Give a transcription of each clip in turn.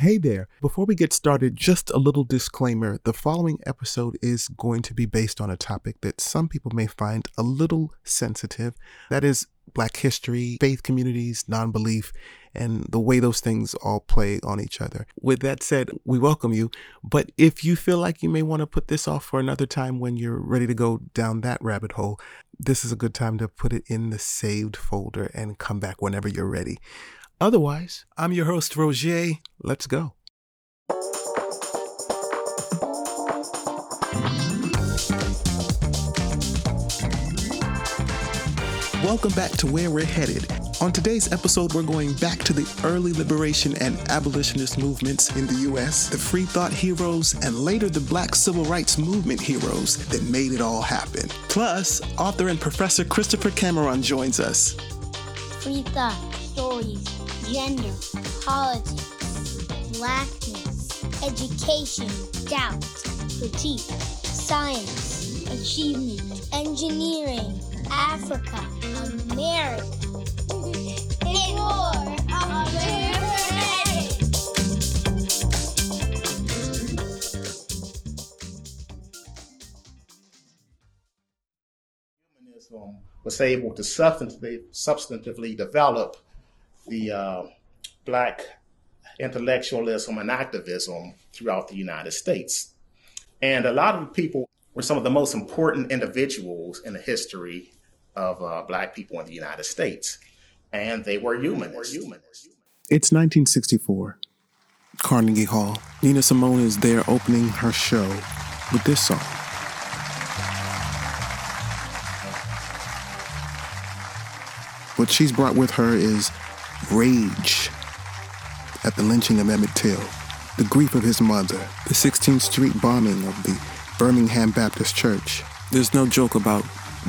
Hey there. Before we get started, just a little disclaimer. The following episode is going to be based on a topic that some people may find a little sensitive. That is Black history, faith communities, non belief, and the way those things all play on each other. With that said, we welcome you. But if you feel like you may want to put this off for another time when you're ready to go down that rabbit hole, this is a good time to put it in the saved folder and come back whenever you're ready. Otherwise, I'm your host, Roger. Let's go. Welcome back to Where We're Headed. On today's episode, we're going back to the early liberation and abolitionist movements in the U.S., the free thought heroes, and later the black civil rights movement heroes that made it all happen. Plus, author and professor Christopher Cameron joins us. Free thought, stories, gender, politics, blackness, education, doubt, critique, science, achievement, engineering, Africa, America, and more. Humanism was able to substantively, substantively develop the uh, black intellectualism and activism throughout the United States. And a lot of people were some of the most important individuals in the history of uh, black people in the United States. And they were humanists. It's 1964. Carnegie Hall. Nina Simone is there opening her show with this song. What she's brought with her is rage at the lynching of Emmett Till, the grief of his mother, the 16th Street bombing of the Birmingham Baptist Church. There's no joke about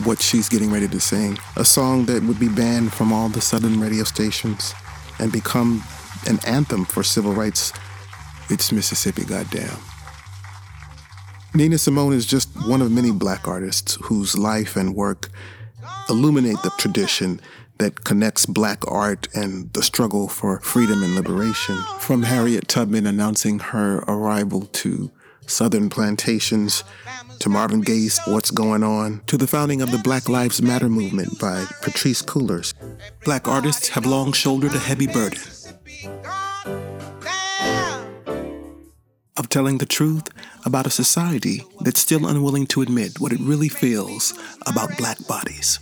what she's getting ready to sing, a song that would be banned from all the southern radio stations and become an anthem for civil rights. It's Mississippi, goddamn. Nina Simone is just one of many black artists whose life and work illuminate the tradition that connects black art and the struggle for freedom and liberation. From Harriet Tubman announcing her arrival to Southern plantations, to Marvin Gaye's What's Going On, to the founding of the Black Lives Matter movement by Patrisse Cullors. Black artists have long shouldered a heavy burden of telling the truth about a society that's still unwilling to admit what it really feels about black bodies.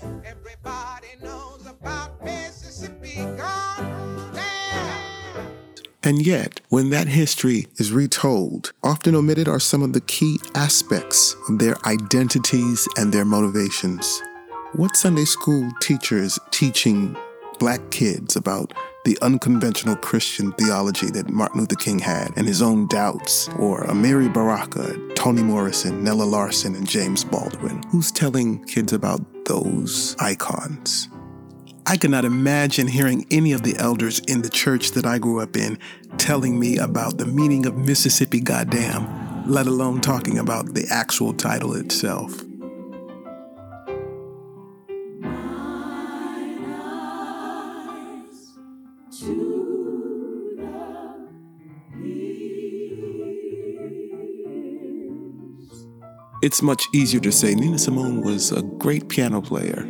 And yet, when that history is retold, often omitted are some of the key aspects of their identities and their motivations. What Sunday school teachers teaching black kids about the unconventional Christian theology that Martin Luther King had and his own doubts, or Amiri Baraka, Toni Morrison, Nella Larsen, and James Baldwin? Who's telling kids about those icons? I cannot imagine hearing any of the elders in the church that I grew up in telling me about the meaning of Mississippi goddamn, let alone talking about the actual title itself. It's much easier to say Nina Simone was a great piano player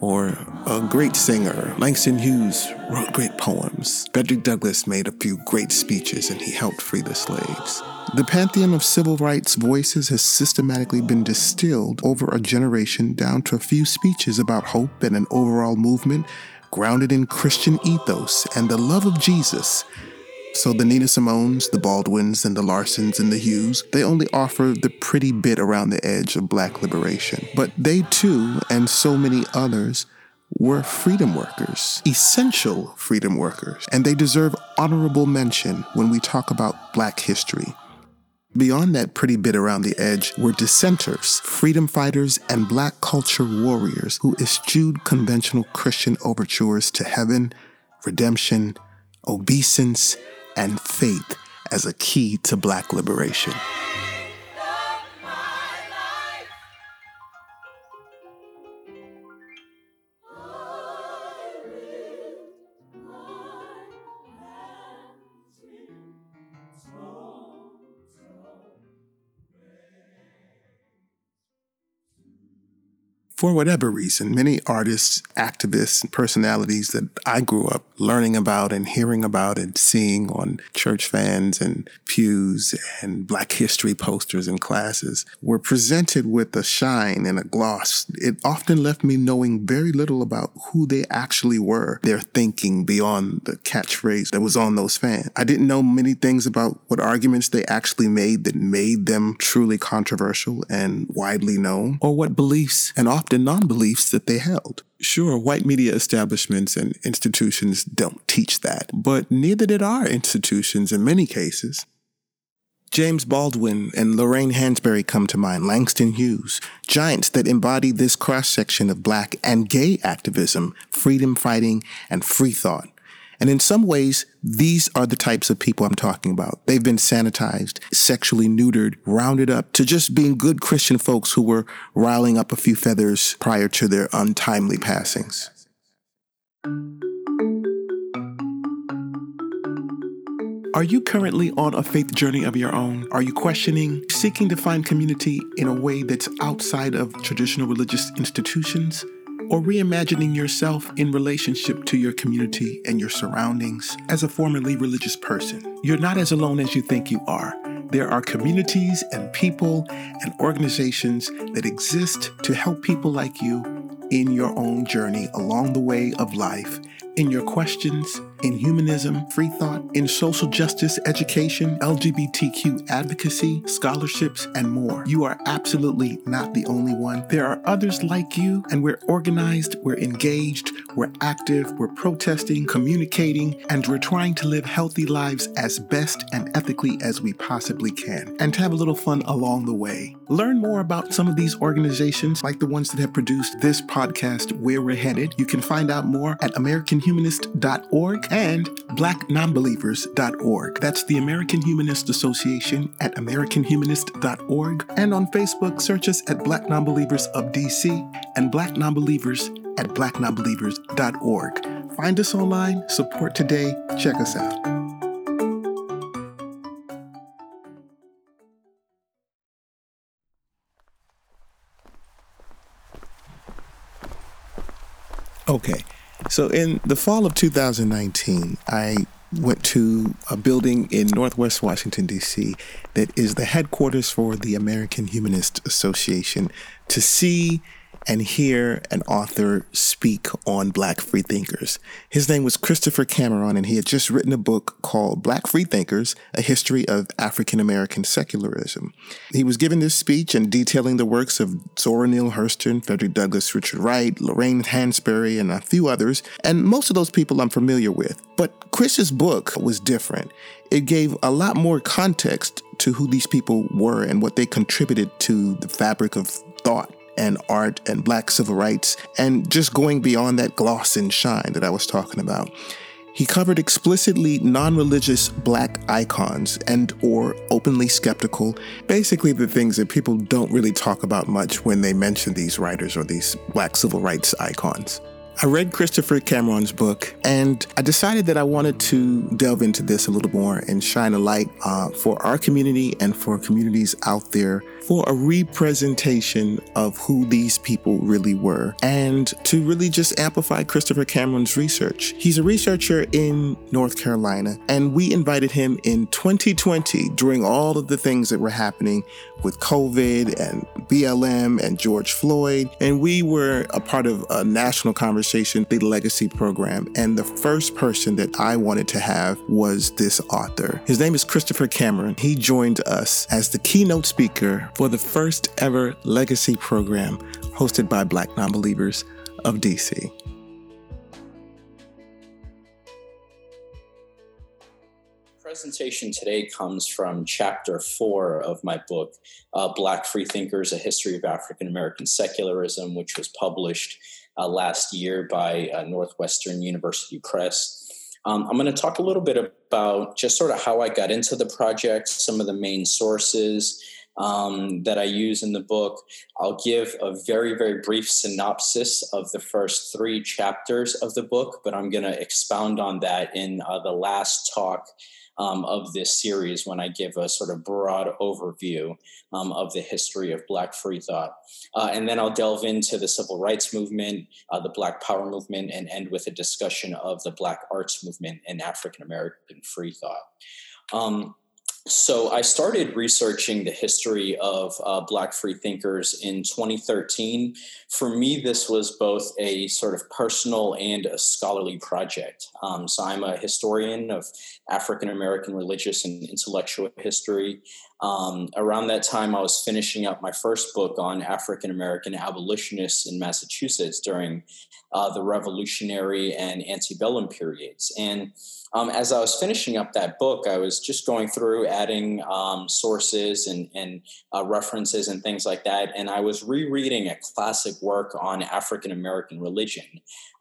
or a great singer. Langston Hughes wrote great poems. Frederick Douglass made a few great speeches and he helped free the slaves. The pantheon of civil rights voices has systematically been distilled over a generation down to a few speeches about hope and an overall movement grounded in Christian ethos and the love of Jesus so the Nina Simones, the Baldwins, and the Larsens and the Hughes, they only offer the pretty bit around the edge of black liberation. But they too, and so many others, were freedom workers, essential freedom workers, and they deserve honorable mention when we talk about black history. Beyond that pretty bit around the edge were dissenters, freedom fighters, and black culture warriors who eschewed conventional Christian overtures to heaven, redemption, obeisance, and faith as a key to black liberation. For whatever reason, many artists, activists, and personalities that I grew up learning about and hearing about and seeing on church fans and pews and Black history posters and classes were presented with a shine and a gloss. It often left me knowing very little about who they actually were, their thinking beyond the catchphrase that was on those fans. I didn't know many things about what arguments they actually made that made them truly controversial and widely known, or what beliefs and often non beliefs that they held. Sure, white media establishments and institutions don't teach that, but neither did our institutions in many cases. James Baldwin and Lorraine Hansberry come to mind, Langston Hughes, giants that embody this cross section of black and gay activism, freedom fighting, and free thought. And in some ways, these are the types of people I'm talking about. They've been sanitized, sexually neutered, rounded up to just being good Christian folks who were riling up a few feathers prior to their untimely passings. Are you currently on a faith journey of your own? Are you questioning, seeking to find community in a way that's outside of traditional religious institutions? Or reimagining yourself in relationship to your community and your surroundings as a formerly religious person? You're not as alone as you think you are. There are communities and people and organizations that exist to help people like you in your own journey along the way of life, in your questions in humanism, free thought, in social justice, education, LGBTQ advocacy, scholarships, and more. You are absolutely not the only one. There are others like you, and we're organized, we're engaged, we're active, we're protesting, communicating, and we're trying to live healthy lives as best and ethically as we possibly can, and to have a little fun along the way. Learn more about some of these organizations, like the ones that have produced this podcast, Where We're Headed. You can find out more at AmericanHumanist.org and blacknonbelievers.org. That's the American Humanist Association at americanhumanist.org. And on Facebook, search us at Black Nonbelievers of DC and Black Nonbelievers at blacknonbelievers.org. Find us online, support today, check us out. Okay, so in the fall of 2019, I went to a building in Northwest Washington, D.C., that is the headquarters for the American Humanist Association to see and hear an author speak on Black freethinkers. His name was Christopher Cameron, and he had just written a book called Black Freethinkers A History of African American Secularism. He was giving this speech and detailing the works of Zora Neale Hurston, Frederick Douglass, Richard Wright, Lorraine Hansberry, and a few others, and most of those people I'm familiar with. But Chris's book was different. It gave a lot more context to who these people were and what they contributed to the fabric of thought and art and black civil rights and just going beyond that gloss and shine that I was talking about. He covered explicitly non-religious black icons and or openly skeptical, basically the things that people don't really talk about much when they mention these writers or these black civil rights icons. I read Christopher Cameron's book and I decided that I wanted to delve into this a little more and shine a light uh, for our community and for communities out there for a representation of who these people really were and to really just amplify Christopher Cameron's research. He's a researcher in North Carolina and we invited him in 2020 during all of the things that were happening with COVID and BLM and George Floyd. And we were a part of a national conversation, the Legacy Program. And the first person that I wanted to have was this author. His name is Christopher Cameron. He joined us as the keynote speaker for the first ever Legacy Program hosted by Black Nonbelievers of DC. presentation today comes from chapter four of my book, uh, Black Freethinkers A History of African American Secularism, which was published uh, last year by uh, Northwestern University Press. Um, I'm going to talk a little bit about just sort of how I got into the project, some of the main sources. Um, that I use in the book. I'll give a very, very brief synopsis of the first three chapters of the book, but I'm going to expound on that in uh, the last talk um, of this series when I give a sort of broad overview um, of the history of Black free thought. Uh, and then I'll delve into the civil rights movement, uh, the Black Power movement, and end with a discussion of the Black arts movement and African American free thought. Um, so I started researching the history of uh, Black freethinkers in 2013. For me, this was both a sort of personal and a scholarly project. Um, so I'm a historian of African American religious and intellectual history. Um, around that time, I was finishing up my first book on African American abolitionists in Massachusetts during uh, the Revolutionary and antebellum periods. And um, as I was finishing up that book, I was just going through adding um, sources and, and uh, references and things like that. And I was rereading a classic work on African American religion,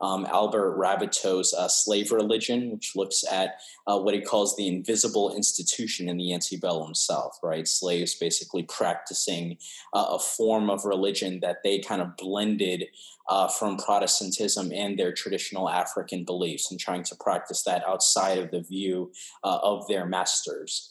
um, Albert Raboteau's uh, Slave Religion, which looks at uh, what he calls the invisible institution in the antebellum South, right? Slaves basically practicing uh, a form of religion that they kind of blended uh, from Protestantism and their traditional African beliefs and trying to practice that outside of the view uh, of their masters.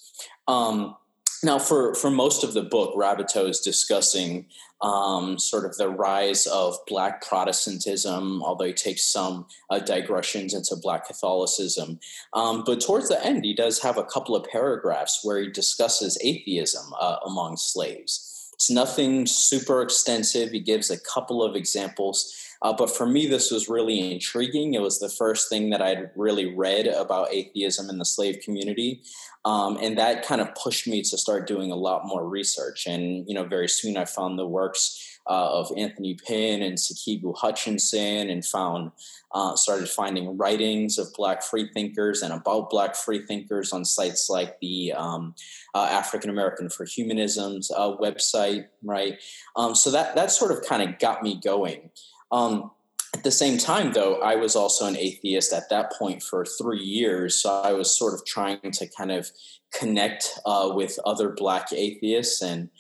Um, now, for, for most of the book, Raboteau is discussing um, sort of the rise of Black Protestantism, although he takes some uh, digressions into Black Catholicism. Um, but towards the end, he does have a couple of paragraphs where he discusses atheism uh, among slaves. It's nothing super extensive. He gives a couple of examples. Uh, but for me, this was really intriguing. It was the first thing that I'd really read about atheism in the slave community. Um, and that kind of pushed me to start doing a lot more research. And, you know, very soon I found the works uh, of Anthony Pinn and Sikivu Hutchinson and found uh, started finding writings of Black freethinkers and about Black freethinkers on sites like the um, uh, African American for Humanism's uh, website, right? Um, so that that sort of kind of got me going. Um, at the same time, though, I was also an atheist at that point for three years. So I was sort of trying to kind of connect uh, with other Black atheists and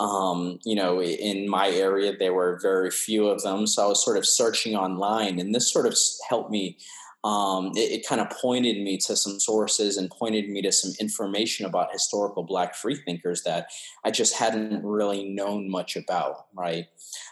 um, you know, in my area, there were very few of them. So I was sort of searching online, and this sort of helped me. Um, it, it kind of pointed me to some sources and pointed me to some information about historical Black freethinkers that I just hadn't really known much about, right?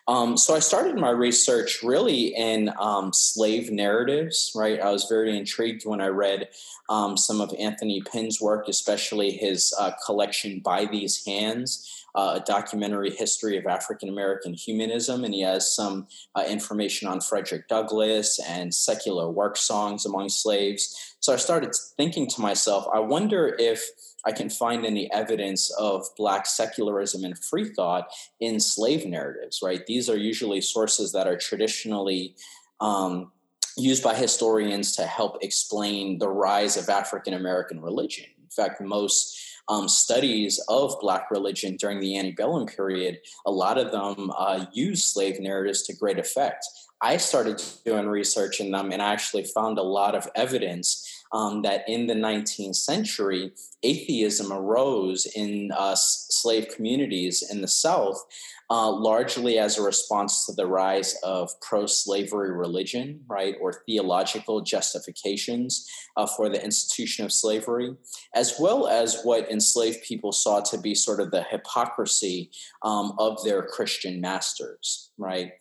Um, so I started my research really in um, slave narratives, right? I was very intrigued when I read um, some of Anthony Pinn's work, especially his uh, collection By These Hands uh, a documentary history of African American humanism, and he has some uh, information on Frederick Douglass and secular work songs among slaves. So I started thinking to myself, I wonder if I can find any evidence of Black secularism and free thought in slave narratives, right? These are usually sources that are traditionally um, used by historians to help explain the rise of African American religion. In fact, most um, studies of Black religion during the antebellum period, a lot of them uh, use slave narratives to great effect. I started doing research in them and I actually found a lot of evidence um, that in the 19th century, atheism arose in uh, slave communities in the South uh, largely as a response to the rise of pro slavery religion, right, or theological justifications uh, for the institution of slavery, as well as what enslaved people saw to be sort of the hypocrisy um, of their Christian masters, right?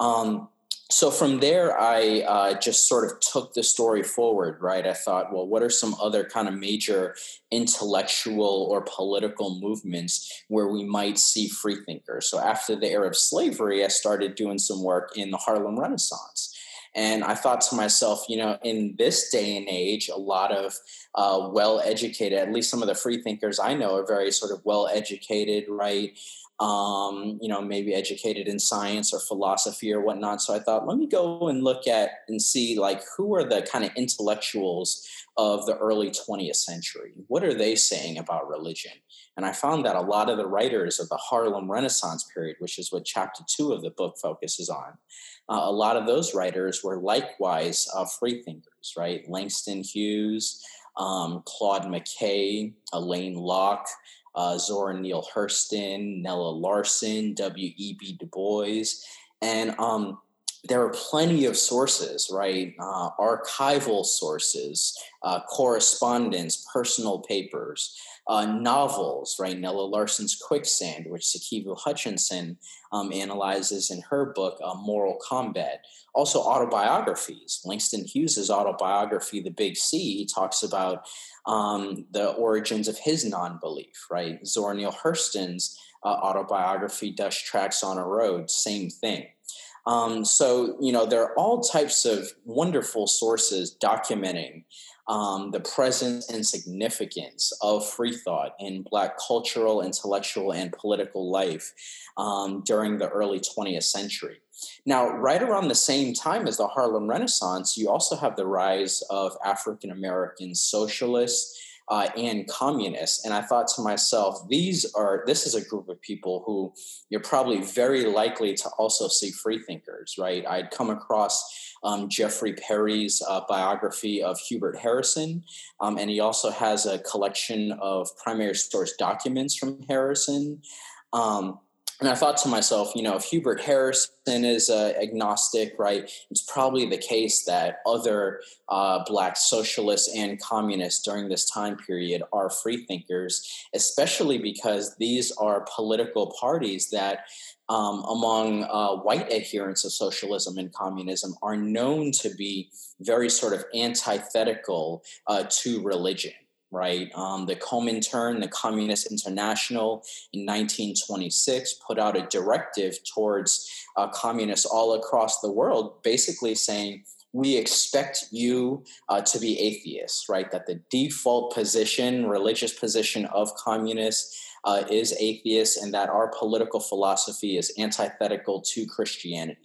Um, so from there, I uh, just sort of took the story forward, right? I thought, well, what are some other kind of major intellectual or political movements where we might see freethinkers? So after the era of slavery, I started doing some work in the Harlem Renaissance. And I thought to myself, you know, in this day and age, a lot of uh, well educated, at least some of the freethinkers I know are very sort of well educated, right? Um, you know, maybe educated in science or philosophy or whatnot. So I thought, let me go and look at and see like who are the kind of intellectuals of the early 20th century? What are they saying about religion? And I found that a lot of the writers of the Harlem Renaissance period, which is what chapter two of the book focuses on, uh, a lot of those writers were likewise uh, freethinkers, right? Langston Hughes, um, Claude McKay, Alain Locke, uh, Zora Neale Hurston, Nella Larsen, W.E.B. Du Bois. And um, there are plenty of sources, right? Uh, archival sources, uh, correspondence, personal papers, uh, novels, right? Nella Larsen's Quicksand, which Sikivu Hutchinson um, analyzes in her book, uh, Moral Combat. Also, autobiographies. Langston Hughes' autobiography, The Big Sea, talks about um, the origins of his non belief, right? Zora Neale Hurston's uh, autobiography, Dust Tracks on a Road, same thing. Um, so, you know, there are all types of wonderful sources documenting um, the presence and significance of free thought in Black cultural, intellectual, and political life um, during the early 20th century. Now, right around the same time as the Harlem Renaissance, you also have the rise of African American socialists uh, and communists. And I thought to myself, these are this is a group of people who you're probably very likely to also see free thinkers, right? I'd come across um, Jeffrey Perry's uh, biography of Hubert Harrison, um, and he also has a collection of primary source documents from Harrison. Um, and I thought to myself, you know, if Hubert Harrison is uh, agnostic, right, it's probably the case that other uh, Black socialists and communists during this time period are freethinkers, especially because these are political parties that, um, among uh, white adherents of socialism and communism, are known to be very sort of antithetical uh, to religion right? Um, the Comintern, the Communist International, in 1926 put out a directive towards uh, communists all across the world, basically saying, we expect you uh, to be atheists, right? That the default position, religious position of communists uh, is atheist, and that our political philosophy is antithetical to Christianity.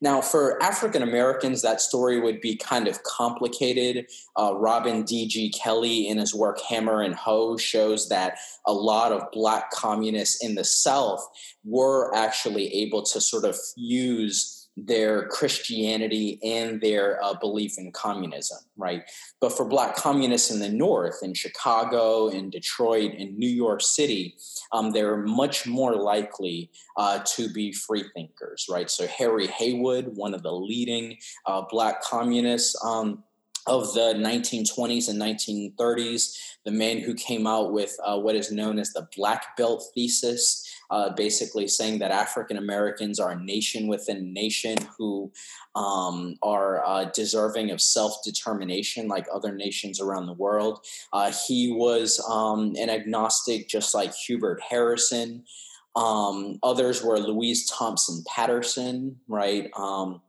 Now, for African Americans, that story would be kind of complicated. Uh, Robin D.G. Kelley, in his work Hammer and Hoe, shows that a lot of black communists in the South were actually able to sort of fuse their Christianity and their uh, belief in communism, right? But for Black communists in the North, in Chicago, in Detroit, in New York City, um, they're much more likely uh, to be free thinkers, right? So Harry Haywood, one of the leading uh, Black communists. Um, of the 1920s and 1930s, the man who came out with uh, what is known as the Black Belt Thesis, uh, basically saying that African Americans are a nation within a nation who um, are uh, deserving of self determination like other nations around the world. Uh, he was um, an agnostic, just like Hubert Harrison. Um, others were Louise Thompson Patterson, right? Um,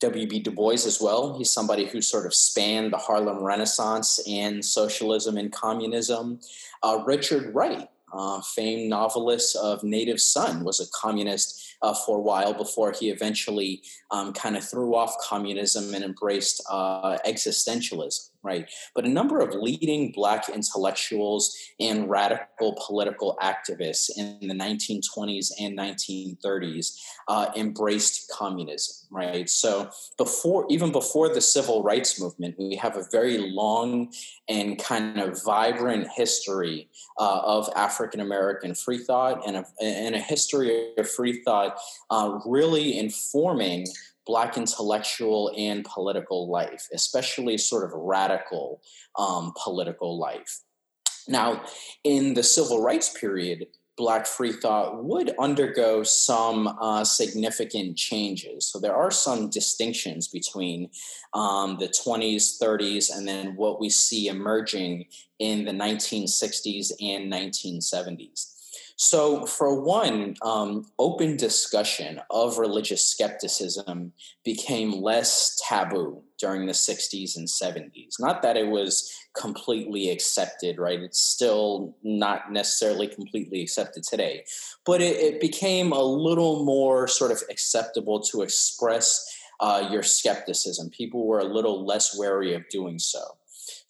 W.B. Du Bois as well. He's somebody who sort of spanned the Harlem Renaissance and socialism and communism. Uh, Richard Wright, uh, famed novelist of Native Son, was a communist uh, for a while before he eventually um, kind of threw off communism and embraced uh, existentialism right? But a number of leading Black intellectuals and radical political activists in the 1920s and 1930s uh, embraced communism, right? So before, even before the civil rights movement, we have a very long and kind of vibrant history uh, of African American free thought and a, and a history of free thought uh, really informing Black intellectual and political life, especially sort of radical um, political life. Now, in the civil rights period, Black free thought would undergo some uh, significant changes. So there are some distinctions between um, the 20s, 30s, and then what we see emerging in the 1960s and 1970s. So, for one, um, open discussion of religious skepticism became less taboo during the 60s and 70s. Not that it was completely accepted, right? It's still not necessarily completely accepted today, but it, it became a little more sort of acceptable to express uh, your skepticism. People were a little less wary of doing so.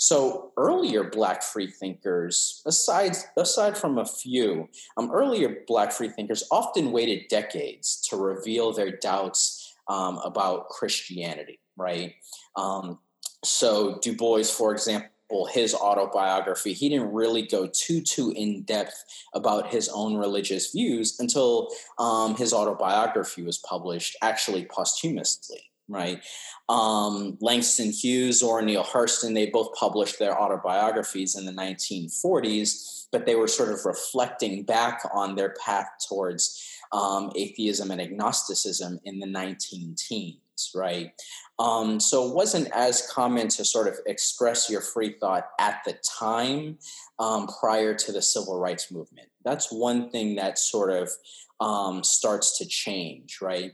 So earlier Black freethinkers, aside aside from a few, um, earlier Black freethinkers often waited decades to reveal their doubts um, about Christianity. Right. Um, so Du Bois, for example example, his autobiography, he didn't really go too too in depth about his own religious views until um, his autobiography was published, actually posthumously. Right, um, Langston Hughes or Neale Hurston, they both published their autobiographies in the 1940s, but they were sort of reflecting back on their path towards um, atheism and agnosticism in the 19 teens right? Um, so it wasn't as common to sort of express your free thought at the time um, prior to the civil rights movement. That's one thing that sort of um, starts to change, right?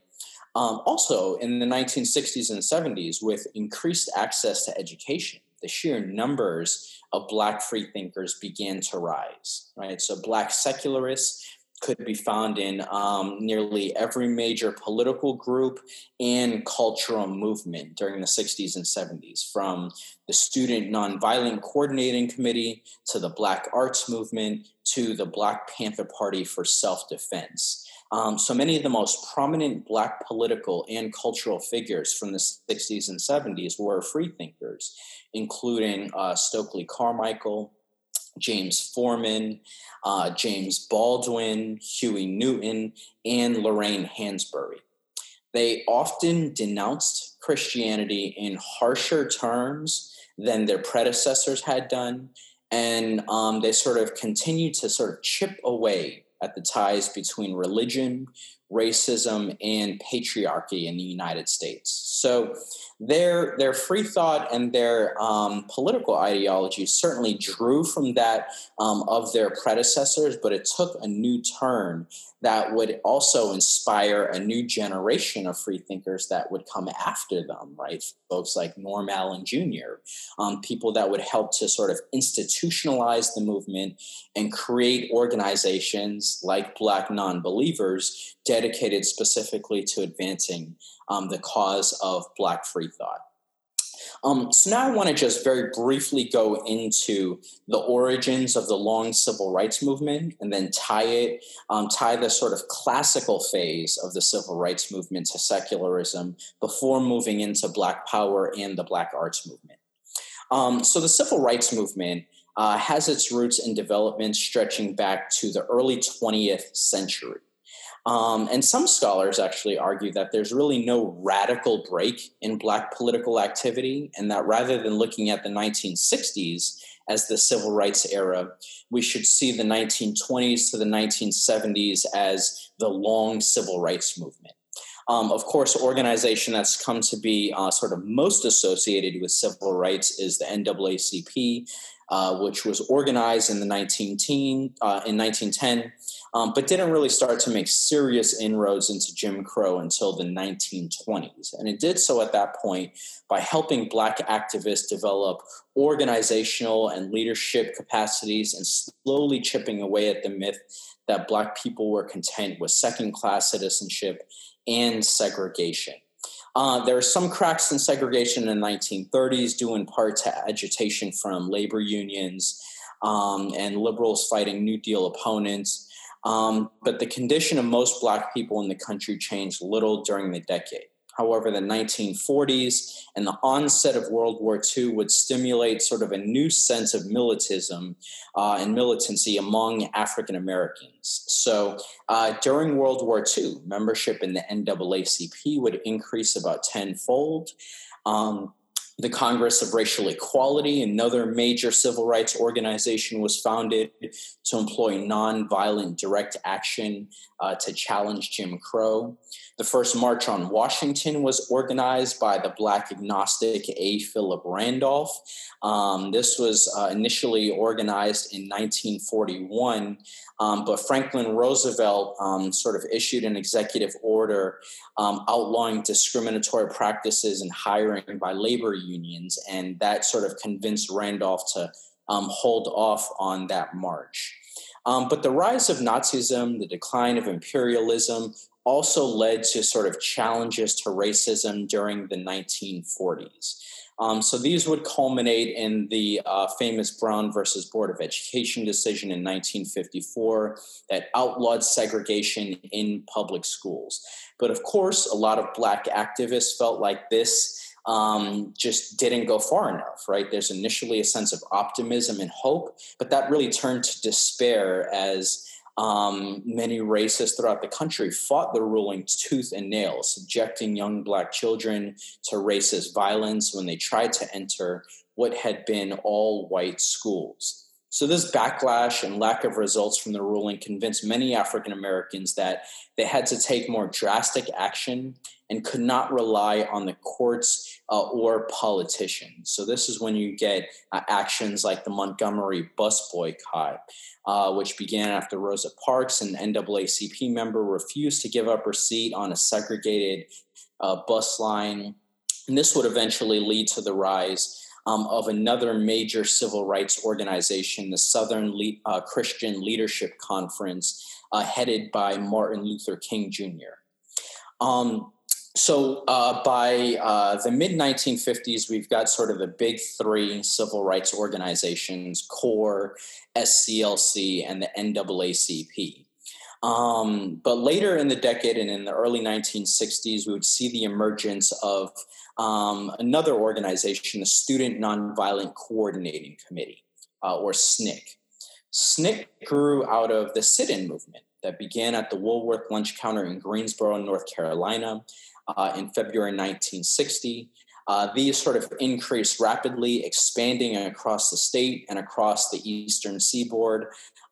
Um, also, in the 1960s and 70s, with increased access to education, the sheer numbers of Black free thinkers began to rise, right? So, Black secularists could be found in um, nearly every major political group and cultural movement during the 60s and 70s, from the Student Nonviolent Coordinating Committee to the Black Arts Movement to the Black Panther Party for Self Defense. Um, so many of the most prominent Black political and cultural figures from the 60s and 70s were freethinkers, including uh, Stokely Carmichael, James Forman, uh, James Baldwin, Huey Newton, and Lorraine Hansberry. They often denounced Christianity in harsher terms than their predecessors had done, and um, they sort of continued to sort of chip away at the ties between religion, racism, and patriarchy in the United States. So their their free thought and their um, political ideology certainly drew from that um, of their predecessors, but it took a new turn that would also inspire a new generation of free thinkers that would come after them, right? Folks like Norm Allen Jr., um, people that would help to sort of institutionalize the movement and create organizations like Black Nonbelievers dedicated specifically to advancing um, the cause of Black free thought. Um, so now I want to just very briefly go into the origins of the long civil rights movement and then tie it, um, tie the sort of classical phase of the civil rights movement to secularism before moving into Black Power and the Black Arts movement. Um, so the civil rights movement uh, has its roots in development stretching back to the early 20th century. Um, and some scholars actually argue that there's really no radical break in Black political activity, and that rather than looking at the 1960s as the civil rights era, we should see the 1920s to the 1970s as the long civil rights movement. Um, of course, organization that's come to be uh, sort of most associated with civil rights is the NAACP, uh, which was organized in the 19 teen, uh, in 1910 um, but didn't really start to make serious inroads into Jim Crow until the 1920s. And it did so at that point by helping Black activists develop organizational and leadership capacities and slowly chipping away at the myth that Black people were content with second class citizenship and segregation. Uh, there are some cracks in segregation in the 1930s, due in part to agitation from labor unions um, and liberals fighting New Deal opponents. Um, but the condition of most Black people in the country changed little during the decade. However, the 1940s and the onset of World War II would stimulate sort of a new sense of militism uh, and militancy among African Americans. So uh, during World War II, membership in the NAACP would increase about tenfold. Um, the Congress of Racial Equality, another major civil rights organization, was founded to employ nonviolent direct action uh, to challenge Jim Crow. The first March on Washington was organized by the Black agnostic A. Philip Randolph. Um, this was uh, initially organized in 1941, um, but Franklin Roosevelt um, sort of issued an executive order um, outlawing discriminatory practices in hiring by labor unions, and that sort of convinced Randolph to um, hold off on that march. Um, but the rise of Nazism, the decline of imperialism, also led to sort of challenges to racism during the 1940s. Um, so these would culminate in the uh, famous Brown versus Board of Education decision in 1954 that outlawed segregation in public schools. But of course, a lot of Black activists felt like this um, just didn't go far enough, right? There's initially a sense of optimism and hope, but that really turned to despair as um, many racists throughout the country fought the ruling tooth and nail, subjecting young black children to racist violence when they tried to enter what had been all white schools. So, this backlash and lack of results from the ruling convinced many African Americans that they had to take more drastic action and could not rely on the courts uh, or politicians. So, this is when you get uh, actions like the Montgomery bus boycott, uh, which began after Rosa Parks, an NAACP member, refused to give up her seat on a segregated uh, bus line. And this would eventually lead to the rise um, of another major civil rights organization, the Southern Le- uh, Christian Leadership Conference, uh, headed by Martin Luther King Jr. Um, so uh, by uh, the mid 1950s, we've got sort of the big three civil rights organizations CORE, SCLC, and the NAACP. Um, but later in the decade and in the early 1960s, we would see the emergence of um, another organization, the Student Nonviolent Coordinating Committee, uh, or SNCC. SNCC grew out of the sit in movement that began at the Woolworth Lunch Counter in Greensboro, North Carolina, uh, in February 1960. Uh, these sort of increased rapidly, expanding across the state and across the eastern seaboard.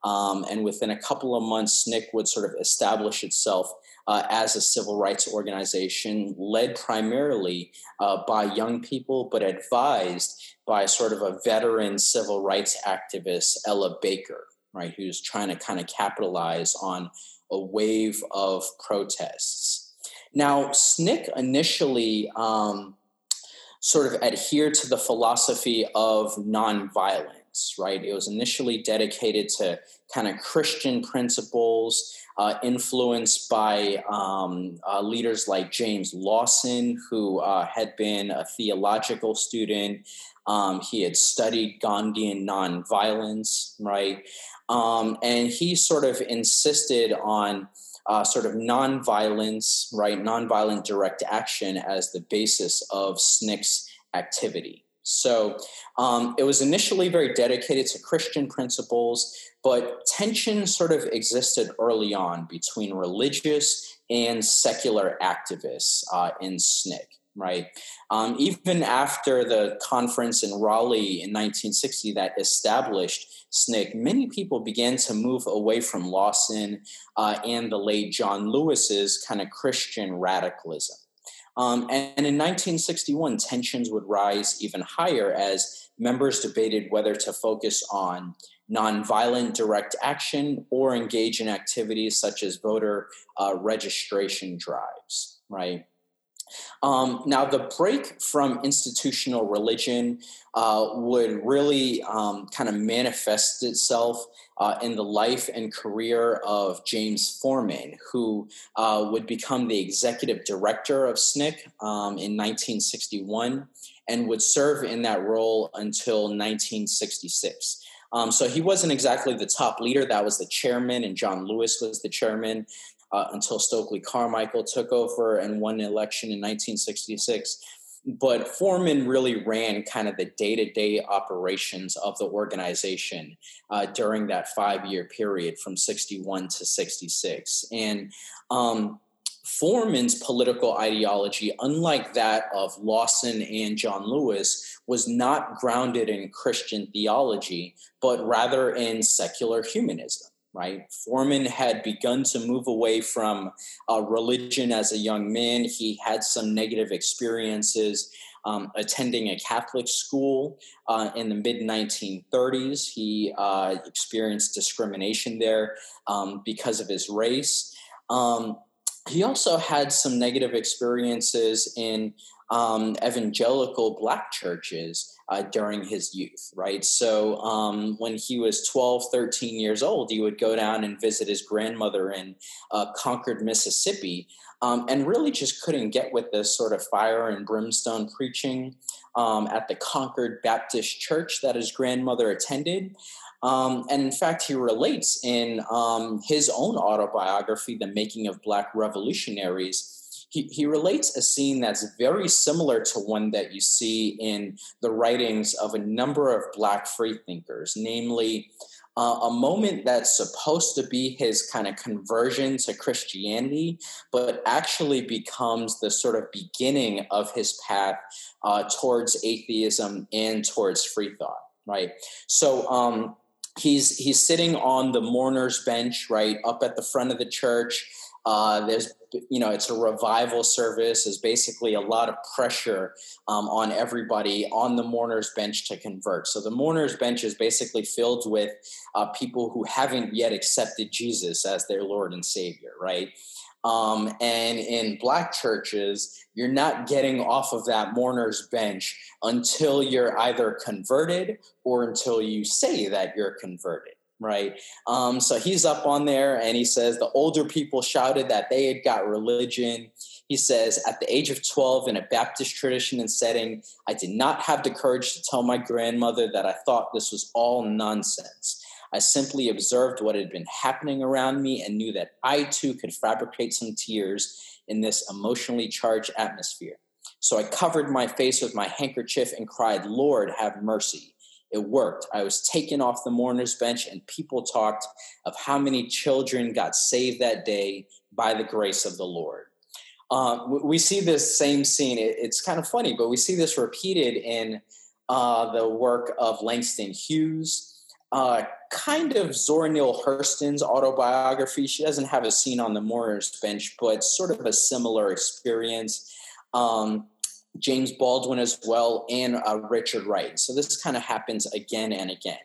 Um, and within a couple of months, SNCC would sort of establish itself uh, as a civil rights organization led primarily uh, by young people, but advised by sort of a veteran civil rights activist, Ella Baker, right, who's trying to kind of capitalize on a wave of protests. Now, SNCC initially um, sort of adhered to the philosophy of nonviolence, right? It was initially dedicated to kind of Christian principles uh, influenced by um, uh, leaders like James Lawson, who uh, had been a theological student. Um, he had studied Gandhian nonviolence, right? Um, and he sort of insisted on uh, sort of nonviolence, right? Nonviolent direct action as the basis of SNCC's activity. So um, it was initially very dedicated to Christian principles, but tension sort of existed early on between religious and secular activists uh, in SNCC, right? Um, even after the conference in Raleigh in 1960 that established SNCC, many people began to move away from Lawson uh, and the late John Lewis's kind of Christian radicalism. Um, and, and in 1961, tensions would rise even higher as members debated whether to focus on nonviolent direct action or engage in activities such as voter uh, registration drives, right? Um, now, the break from institutional religion uh, would really um, kind of manifest itself uh, in the life and career of James Forman, who uh, would become the executive director of SNCC um, in 1961 and would serve in that role until 1966. Um, so he wasn't exactly the top leader. That was the chairman, and John Lewis was the chairman uh, until Stokely Carmichael took over and won the election in 1966. But Forman really ran kind of the day to day operations of the organization uh, during that five year period from 61 to 66. And um, Forman's political ideology, unlike that of Lawson and John Lewis, was not grounded in Christian theology, but rather in secular humanism. Right? Forman had begun to move away from uh, religion as a young man. He had some negative experiences um, attending a Catholic school uh, in the mid 1930s. He uh, experienced discrimination there um, because of his race. Um, he also had some negative experiences in um, evangelical black churches uh, during his youth, right? So um, when he was 12, 13 years old, he would go down and visit his grandmother in uh, Concord, Mississippi, um, and really just couldn't get with this sort of fire and brimstone preaching um, at the Concord Baptist Church that his grandmother attended. Um, and in fact, he relates in um, his own autobiography, The Making of Black Revolutionaries. he, he relates a scene that's very similar to one that you see in the writings of a number of Black freethinkers, namely uh, a moment that's supposed to be his kind of conversion to Christianity, but actually becomes the sort of beginning of his path uh, towards atheism and towards free thought, right? So, um, he's he's sitting on the mourner's bench right up at the front of the church. Uh, there's you know it's a revival service. There's basically a lot of pressure um, on everybody on the mourners bench to convert. So the mourners bench is basically filled with uh, people who haven't yet accepted jesus as their lord and savior right um, and in black churches you're not getting off of that mourner's bench until you're either converted or until you say that you're converted right? Um, so he's up on there and he says the older people shouted that they had got religion. He says, at the age of 12, in a Baptist tradition and setting, I did not have the courage to tell my grandmother that I thought this was all nonsense. I simply observed what had been happening around me and knew that I too could fabricate some tears in this emotionally charged atmosphere. So I covered my face with my handkerchief and cried, Lord, have mercy. It worked. I was taken off the mourner's bench, and people talked of how many children got saved that day by the grace of the Lord. Uh, we see this same scene. it's kind of funny, but we see this repeated in uh, the work of Langston Hughes. Uh, kind of Zora Neale Hurston's autobiography. She doesn't have a scene on the mourner's bench, but sort of a similar experience. Um, James Baldwin as well, and uh, Richard Wright. So this kind of happens again and again.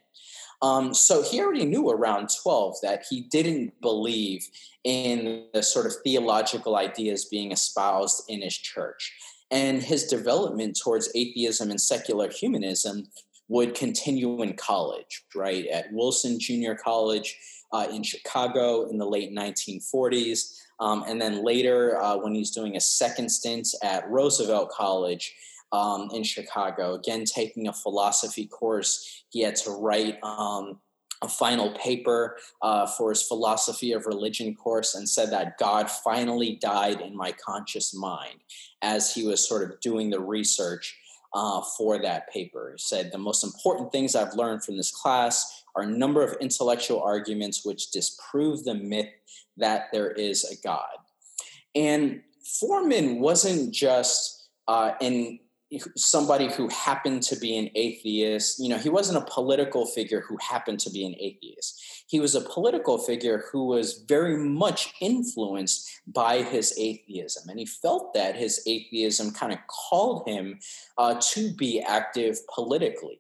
Um, so he already knew around 12 that he didn't believe in the sort of theological ideas being espoused in his church. And his development towards atheism and secular humanism would continue in college, right? At Wilson Junior College uh, in Chicago in the late 1940s. Um, and then later, uh, when he's doing a second stint at Roosevelt College um, in Chicago, again taking a philosophy course, he had to write um, a final paper uh, for his philosophy of religion course and said that God finally died in my conscious mind as he was sort of doing the research uh, for that paper. He said, The most important things I've learned from this class are a number of intellectual arguments which disprove the myth that there is a God. And Forman wasn't just uh, in somebody who happened to be an atheist. You know, he wasn't a political figure who happened to be an atheist. He was a political figure who was very much influenced by his atheism. And he felt that his atheism kind of called him uh, to be active politically.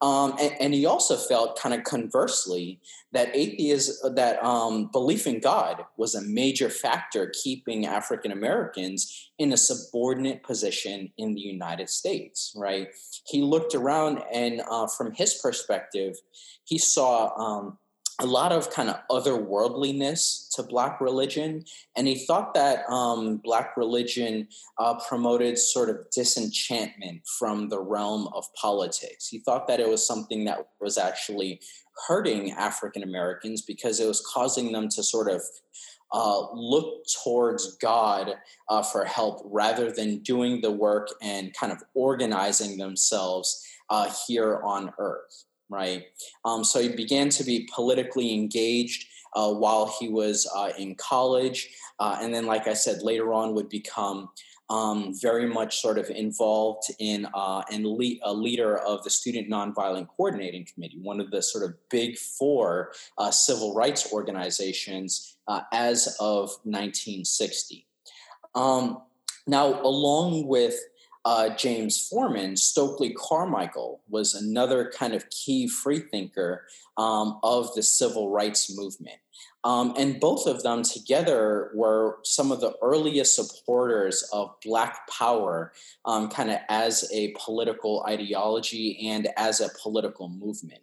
Um, and, and, he also felt kind of conversely that atheism, that um, belief in God was a major factor keeping African Americans in a subordinate position in the United States, right? He looked around and uh, from his perspective, he saw um, a lot of kind of otherworldliness to black religion and he thought that um, black religion uh, promoted sort of disenchantment from the realm of politics. He thought that it was something that was actually hurting african americans because it was causing them to sort of uh, look towards God uh, for help rather than doing the work and kind of organizing themselves uh, here on earth right? Um, so he began to be politically engaged uh, while he was uh, in college, uh, and then, like I said, later on would become um, very much sort of involved in uh, and a leader of the Student Nonviolent Coordinating Committee, one of the sort of big four uh, civil rights organizations uh, as of 1960. Um, now, along with uh, James Forman, Stokely Carmichael was another kind of key freethinker um, of the civil rights movement. Um, and both of them together were some of the earliest supporters of Black Power, um, kind of as a political ideology and as a political movement.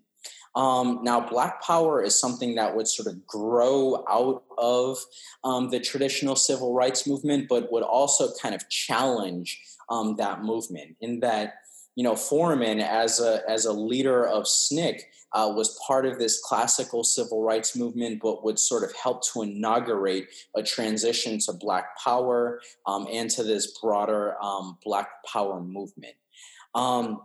Um, now, Black Power is something that would sort of grow out of um, the traditional civil rights movement, but would also kind of challenge um, that movement in that you know, Forman as a as a leader of SNCC uh, was part of this classical civil rights movement, but would sort of help to inaugurate a transition to Black Power um, and to this broader um, Black Power movement. Um,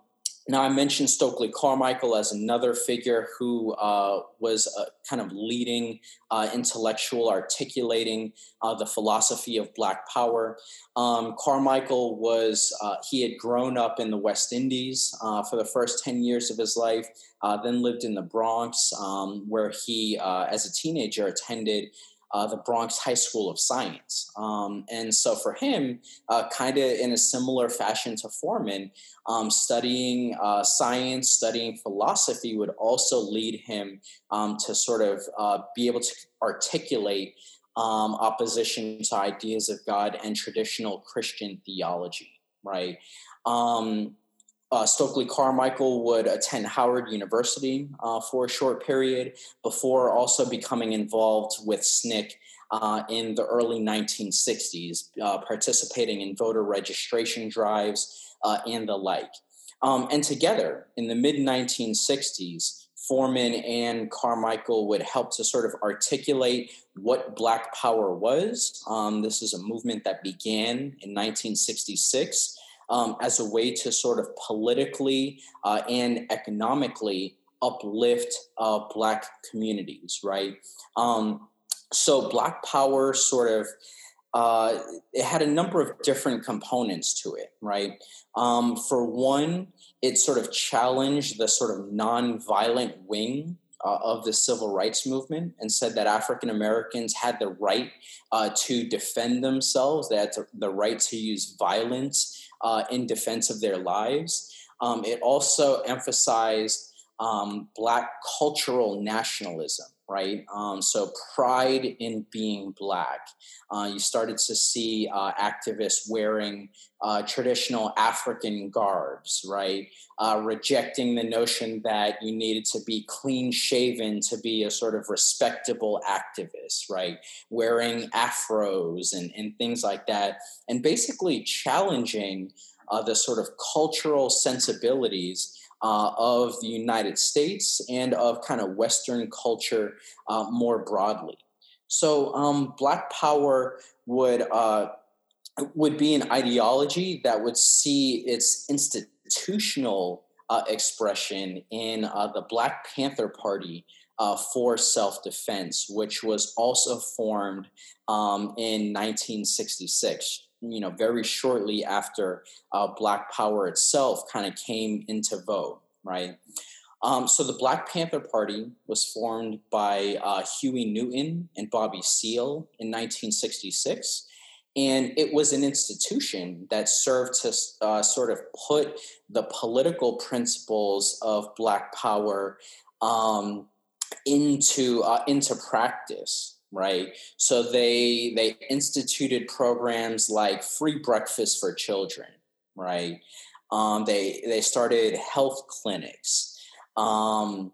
now, I mentioned Stokely Carmichael as another figure who uh, was a kind of leading uh, intellectual, articulating uh, the philosophy of Black Power. Um, Carmichael was, uh, he had grown up in the West Indies uh, for the first 10 years of his life, uh, then lived in the Bronx, um, where he, as a teenager, attended uh, the Bronx High School of Science. Um, and so for him, uh, kind of in a similar fashion to Forman, um, studying uh, science, studying philosophy would also lead him um, to sort of uh, be able to articulate um, opposition to ideas of God and traditional Christian theology, right? Um, uh, Stokely Carmichael would attend Howard University uh, for a short period before also becoming involved with SNCC uh, in the early 1960s, uh, participating in voter registration drives uh, and the like. Um, and together in the mid 1960s, Forman and Carmichael would help to sort of articulate what Black Power was. Um, this is a movement that began in 1966 um, as a way to sort of politically uh, and economically uplift uh, Black communities, right? Um, so Black Power sort of uh, it had a number of different components to it, right? Um, for one, it sort of challenged the sort of nonviolent wing uh, of the civil rights movement and said that African Americans had the right uh, to defend themselves, they had to, the right to use violence uh, in defense of their lives. Um, it also emphasized um, Black cultural nationalism, right? Um, so pride in being Black. Uh, you started to see uh, activists wearing uh, traditional African garbs, right? Uh, rejecting the notion that you needed to be clean shaven to be a sort of respectable activist, right? Wearing afros and, and things like that. And basically challenging uh, the sort of cultural sensibilities uh, of the United States and of kind of Western culture uh, more broadly. So, um, Black Power would uh, would be an ideology that would see its institutional uh, expression in uh, the Black Panther Party. Uh, for self defense, which was also formed um, in 1966 you know, very shortly after uh, Black Power itself kind of came into vogue, right? Um, so the Black Panther Party was formed by uh, Huey Newton and Bobby Seale in 1966. And it was an institution that served to uh, sort of put the political principles of Black Power um, into uh, into practice right? So they they instituted programs like free breakfast for children right? Um, they they started health clinics. Um,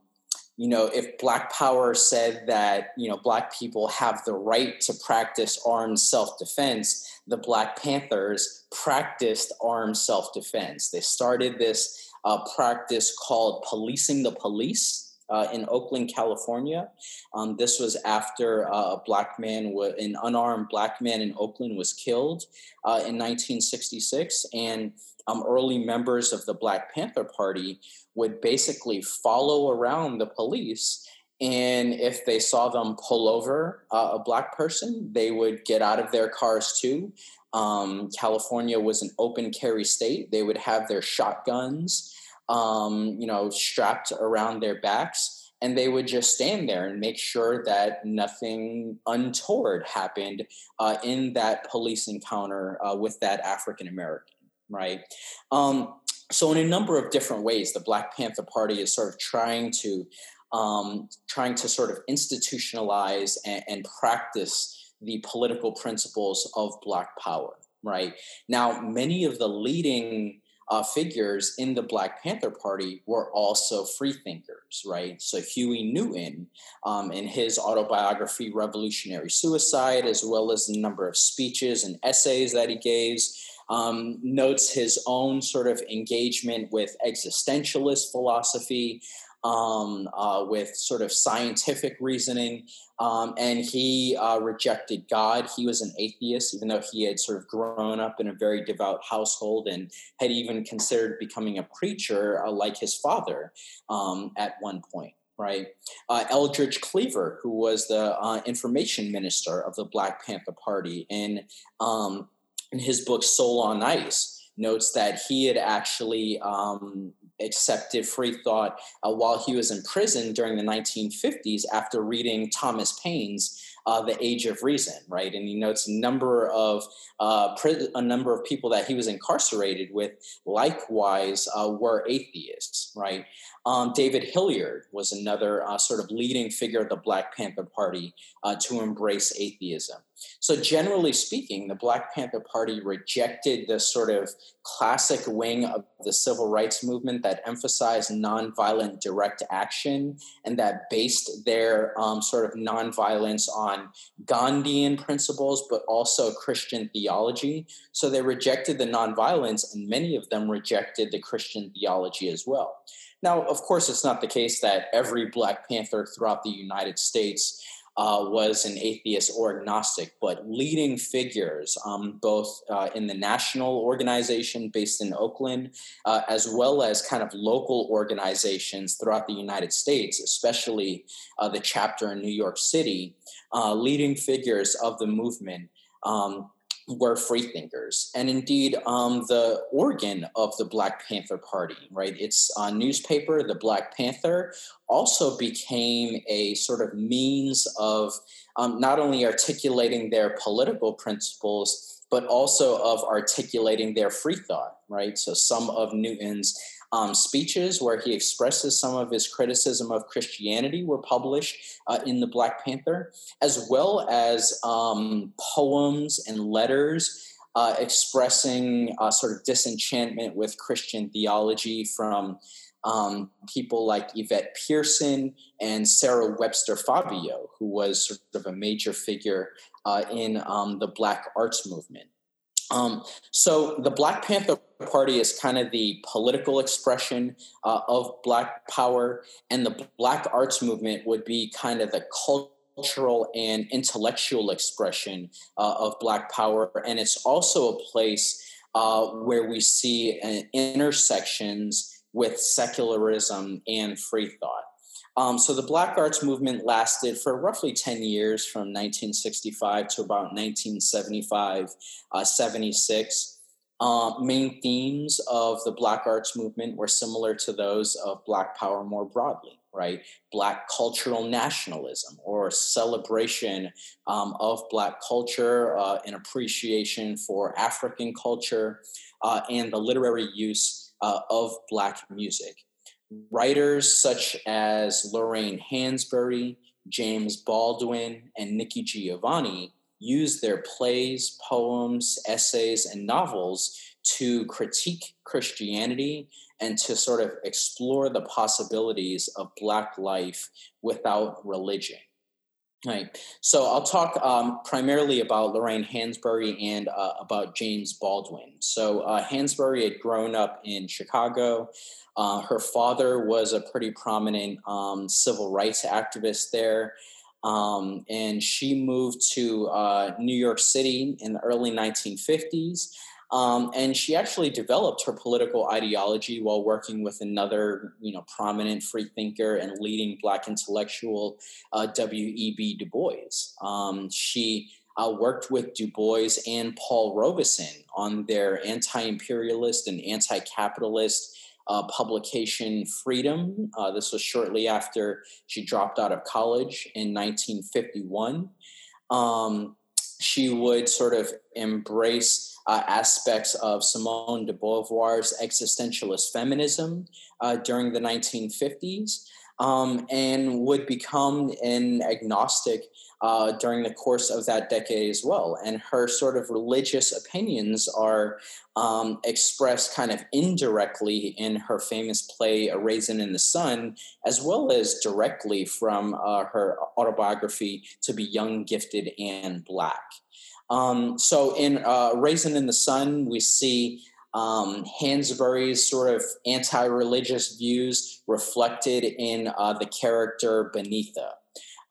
you know if black power said that you know black people have the right to practice armed self-defense the black panthers practiced armed self-defense. They started this uh, practice called policing the police uh, in Oakland, California. Um, this was after uh, a black man, w- an unarmed black man in Oakland, was killed uh, in 1966, and um, early members of the Black Panther Party would basically follow around the police. And if they saw them pull over uh, a black person, they would get out of their cars too. Um, California was an open carry state. They would have their shotguns um, you know, strapped around their backs, and they would just stand there and make sure that nothing untoward happened uh, in that police encounter uh, with that African American, right? Um, so, in a number of different ways, the Black Panther Party is sort of trying to um, trying to sort of institutionalize and, and practice the political principles of Black Power. Right now, many of the leading uh, figures in the Black Panther Party were also freethinkers, right? So Huey Newton, um, in his autobiography *Revolutionary Suicide*, as well as a number of speeches and essays that he gave, um, notes his own sort of engagement with existentialist philosophy, um, uh, with sort of scientific reasoning, um, and he uh, rejected God. He was an atheist, even though he had sort of grown up in a very devout household and had even considered becoming a preacher uh, like his father um, at one point right? Uh, Eldridge Cleaver, who was the uh, information minister of the Black Panther Party, in um, in his book Soul on Ice, notes that he had actually um, accepted free thought uh, while he was in prison during the 1950s after reading Thomas Paine's uh, The Age of Reason, right? And he notes a number of uh, a number of people that he was incarcerated with, likewise, uh, were atheists, right? Um, David Hilliard was another uh, sort of leading figure of the Black Panther Party uh, to embrace atheism. So, generally speaking, the Black Panther Party rejected the sort of classic wing of the civil rights movement that emphasized nonviolent direct action and that based their um, sort of nonviolence on Gandhian principles, but also Christian theology. So, they rejected the nonviolence, and many of them rejected the Christian theology as well. Now, of course, it's not the case that every Black Panther throughout the United States uh, was an atheist or agnostic, but leading figures, um, both uh, in the national organization based in Oakland, uh, as well as kind of local organizations throughout the United States, especially uh, the chapter in New York City, uh, leading figures of the movement. Um, were free thinkers, And indeed, um, the organ of the Black Panther Party, right? Its uh, newspaper, the Black Panther, also became a sort of means of um, not only articulating their political principles, but also of articulating their free thought, right? So some of Newton's um, speeches where he expresses some of his criticism of Christianity were published uh, in the Black Panther, as well as um, poems and letters. Uh, expressing uh, sort of disenchantment with Christian theology from um, people like Yvette Pearson and Sarah Webster Fabio, who was sort of a major figure uh, in um, the Black arts movement. Um, so the Black Panther Party is kind of the political expression uh, of Black power, and the Black arts movement would be kind of the cultural and intellectual expression uh, of Black power. And it's also a place uh, where we see uh, intersections with secularism and free thought. Um, so the Black Arts Movement lasted for roughly 10 years from 1965 to about 1975, uh, 76. Uh, main themes of the Black Arts Movement were similar to those of Black Power more broadly, right? Black cultural nationalism or celebration um, of Black culture, uh, an appreciation for African culture, uh, and the literary use uh, of Black music. Writers such as Lorraine Hansberry, James Baldwin, and Nikki Giovanni used their plays, poems, essays, and novels to critique Christianity and to sort of explore the possibilities of Black life without religion. Right. So I'll talk um, primarily about Lorraine Hansberry and uh, about James Baldwin. So uh, Hansberry had grown up in Chicago. Uh, her father was a pretty prominent um, civil rights activist there. Um, and she moved to uh, New York City in the early 1950s. Um, and she actually developed her political ideology while working with another, you know, prominent freethinker and leading Black intellectual, uh, W.E.B. Du Bois. Um, she uh, worked with Du Bois and Paul Robeson on their anti-imperialist and anti-capitalist uh, publication Freedom. Uh, this was shortly after she dropped out of college in 1951. Um, she would sort of embrace uh, aspects of Simone de Beauvoir's existentialist feminism uh, during the 1950s. um, and would become an agnostic uh, during the course of that decade as well. And her sort of religious opinions are um, expressed kind of indirectly in her famous play A Raisin in the Sun, as well as directly from uh, her autobiography To Be Young, Gifted, and Black. Um, so in uh, Raisin in the Sun, we see um, Hansberry's sort of anti religious views reflected in uh, the character Beneatha.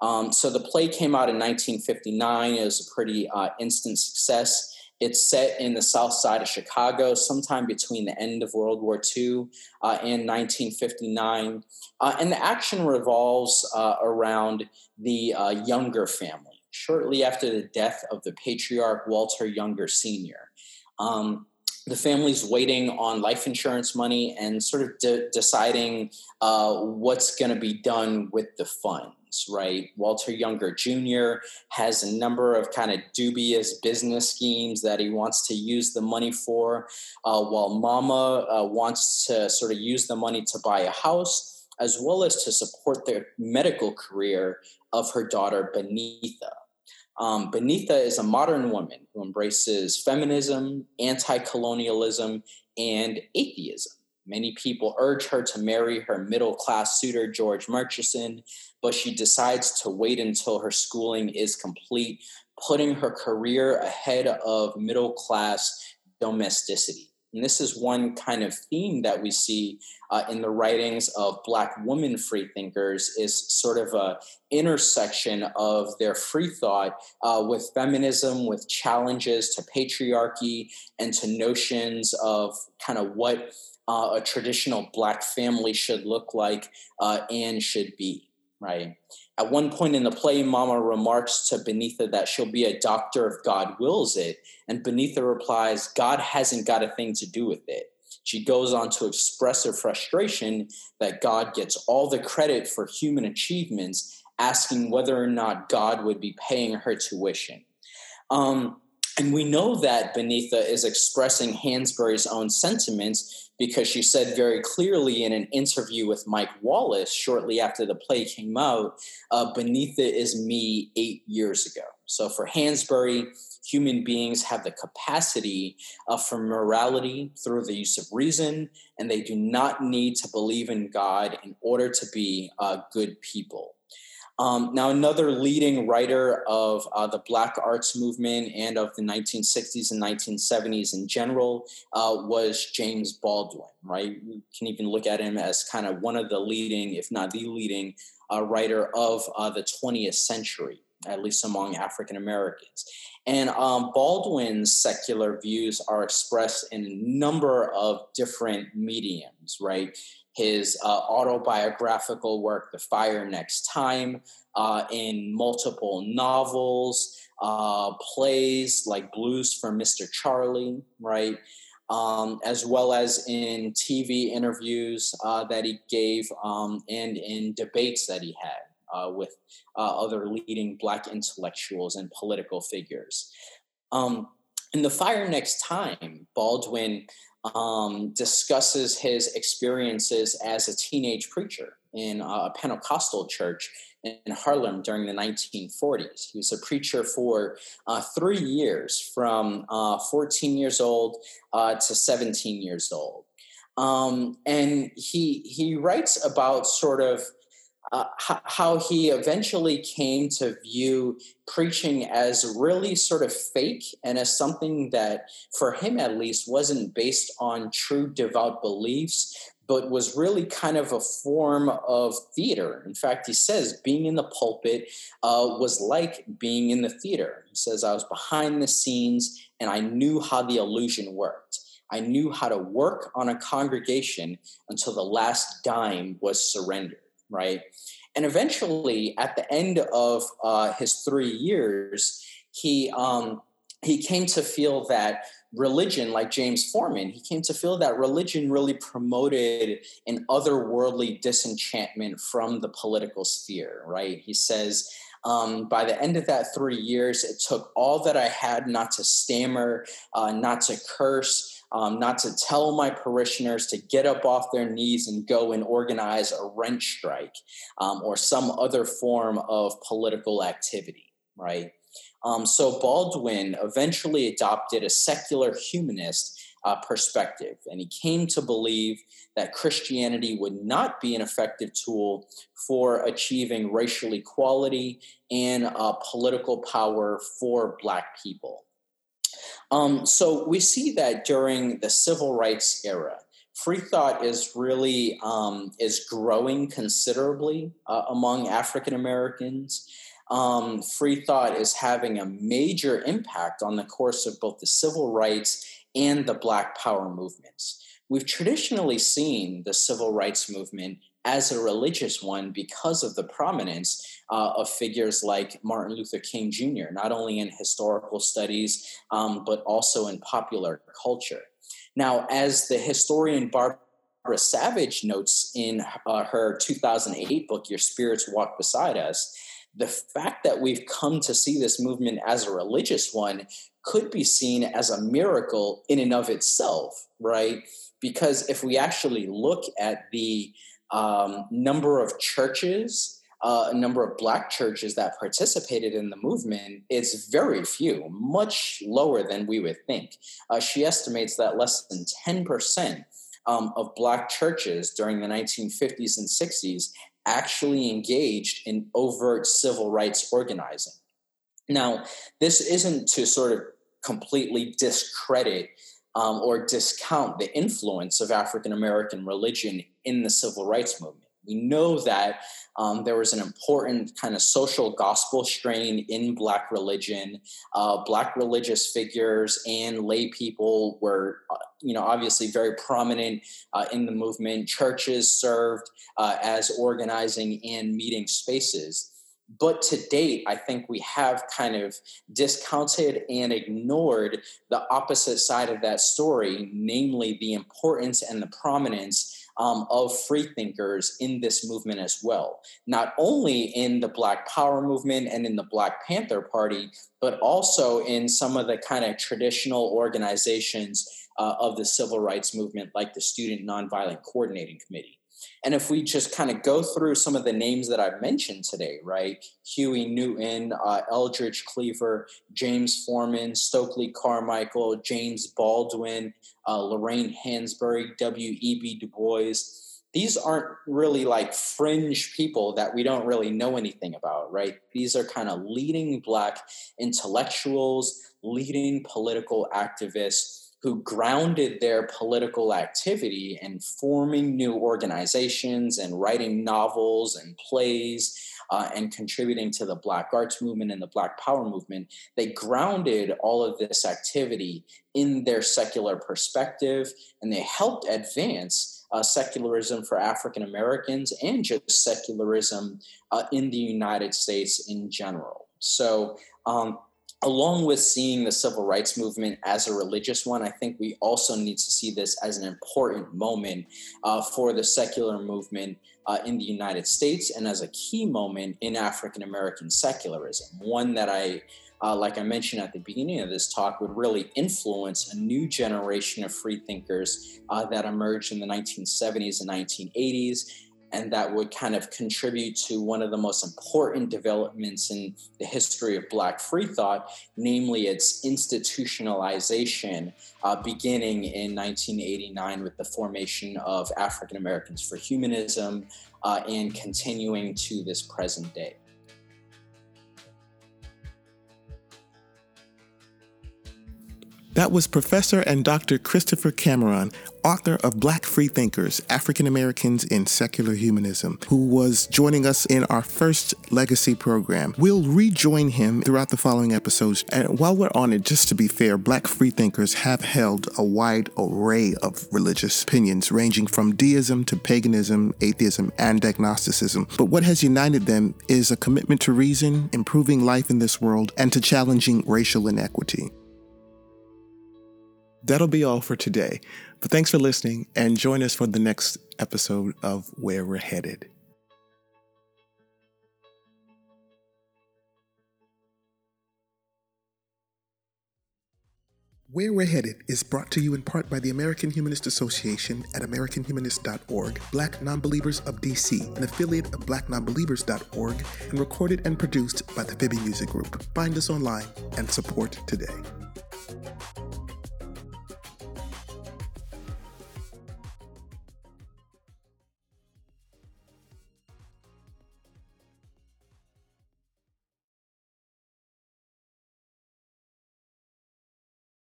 Um, so the play came out in 1959. It was a pretty uh, instant success. It's set in the south side of Chicago, sometime between the end of World War II uh, and 1959. Uh, and the action revolves uh, around the uh, Younger family, shortly after the death of the patriarch Walter Younger Sr. Um, the family's waiting on life insurance money and sort of de- deciding uh, what's going to be done with the funds, right? Walter Younger Jr. has a number of kind of dubious business schemes that he wants to use the money for, uh, while Mama uh, wants to sort of use the money to buy a house as well as to support the medical career of her daughter Beneatha. Um, Beneatha is a modern woman who embraces feminism, anti colonialism, and atheism. Many people urge her to marry her middle class suitor, George Murchison, but she decides to wait until her schooling is complete, putting her career ahead of middle class domesticity. And this is one kind of theme that we see uh, in the writings of Black women freethinkers is sort of a intersection of their free thought uh, with feminism, with challenges to patriarchy and to notions of kind of what uh, a traditional Black family should look like uh, and should be, right? At one point in the play, Mama remarks to Beneatha that she'll be a doctor if God wills it. And Beneatha replies, God hasn't got a thing to do with it. She goes on to express her frustration that God gets all the credit for human achievements, asking whether or not God would be paying her tuition. Um, and we know that Beneatha is expressing Hansberry's own sentiments because she said very clearly in an interview with Mike Wallace shortly after the play came out, uh, Beneatha is me eight years ago. So for Hansberry, human beings have the capacity uh, for morality through the use of reason, and they do not need to believe in God in order to be uh, good people. Um, now, another leading writer of uh, the Black arts movement and of the 1960s and 1970s in general uh, was James Baldwin, right? We can even look at him as kind of one of the leading, if not the leading, uh, writer of uh, the 20th century, at least among African Americans. And um, Baldwin's secular views are expressed in a number of different mediums, right? His uh, autobiographical work, The Fire Next Time, uh, in multiple novels, uh, plays like Blues for Mr. Charlie, right? Um, as well as in TV interviews uh, that he gave um, and in debates that he had uh, with uh, other leading Black intellectuals and political figures. Um, in The Fire Next Time, Baldwin um, discusses his experiences as a teenage preacher in a Pentecostal church in Harlem during the 1940s. He was a preacher for uh, three years, from uh, 14 years old uh, to 17 years old. Um, and he he writes about sort of uh, how he eventually came to view preaching as really sort of fake and as something that, for him at least, wasn't based on true devout beliefs, but was really kind of a form of theater. In fact, he says being in the pulpit uh, was like being in the theater. He says, I was behind the scenes and I knew how the illusion worked. I knew how to work on a congregation until the last dime was surrendered right? And eventually, at the end of uh, his three years, he um, he came to feel that religion, like James Forman, he came to feel that religion really promoted an otherworldly disenchantment from the political sphere, right? He says, Um, by the end of that three years, it took all that I had not to stammer, uh, not to curse, um, not to tell my parishioners to get up off their knees and go and organize a rent strike um, or some other form of political activity, right? Um, so Baldwin eventually adopted a secular humanist uh, perspective, and he came to believe that Christianity would not be an effective tool for achieving racial equality and uh, political power for Black people. Um, so we see that during the civil rights era, free thought is really um, is growing considerably uh, among African Americans. Um, free thought is having a major impact on the course of both the civil rights and the Black Power movements. We've traditionally seen the civil rights movement as a religious one because of the prominence uh, of figures like Martin Luther King Jr., not only in historical studies, um, but also in popular culture. Now, as the historian Barbara Savage notes in uh, her 2008 book, Your Spirits Walk Beside Us, the fact that we've come to see this movement as a religious one could be seen as a miracle in and of itself, right? Because if we actually look at the um, number of churches, uh, number of black churches that participated in the movement is very few, much lower than we would think. Uh, she estimates that less than 10% um, of black churches during the 1950s and 60s actually engaged in overt civil rights organizing. Now, this isn't to sort of completely discredit um, or discount the influence of African American religion in the civil rights movement. We know that um, there was an important kind of social gospel strain in Black religion. Uh, Black religious figures and lay people were, uh, you know, obviously very prominent uh, in the movement. Churches served uh, as organizing and meeting spaces. But to date, I think we have kind of discounted and ignored the opposite side of that story, namely the importance and the prominence um, of freethinkers in this movement as well. Not only in the Black Power movement and in the Black Panther Party, but also in some of the kind of traditional organizations uh, of the civil rights movement, like the Student Nonviolent Coordinating Committee. And if we just kind of go through some of the names that I've mentioned today, right? Huey Newton, uh, Eldridge Cleaver, James Forman, Stokely Carmichael, James Baldwin, uh, Lorraine Hansberry, W.E.B. Du Bois. These aren't really like fringe people that we don't really know anything about, right? These are kind of leading Black intellectuals, leading political activists who grounded their political activity in forming new organizations and writing novels and plays uh, and contributing to the Black arts movement and the Black power movement, they grounded all of this activity in their secular perspective and they helped advance uh, secularism for African Americans and just secularism uh, in the United States in general. So, um, along with seeing the civil rights movement as a religious one, I think we also need to see this as an important moment uh, for the secular movement uh, in the United States and as a key moment in African American secularism. One that I, uh, like I mentioned at the beginning of this talk, would really influence a new generation of freethinkers uh, that emerged in the 1970s and 1980s and that would kind of contribute to one of the most important developments in the history of Black free thought, namely its institutionalization, uh, beginning in 1989 with the formation of African Americans for Humanism uh, and continuing to this present day. That was Professor and Dr. Christopher Cameron, author of Black Freethinkers African Americans in Secular Humanism, who was joining us in our first legacy program. We'll rejoin him throughout the following episodes. And while we're on it, just to be fair, Black Freethinkers have held a wide array of religious opinions, ranging from deism to paganism, atheism, and agnosticism. But what has united them is a commitment to reason, improving life in this world, and to challenging racial inequity. That'll be all for today. But thanks for listening and join us for the next episode of Where We're Headed. Where We're Headed is brought to you in part by the American Humanist Association at AmericanHumanist.org, Black Nonbelievers of DC, an affiliate of BlackNonbelievers.org, and recorded and produced by the Fibby Music Group. Find us online and support today.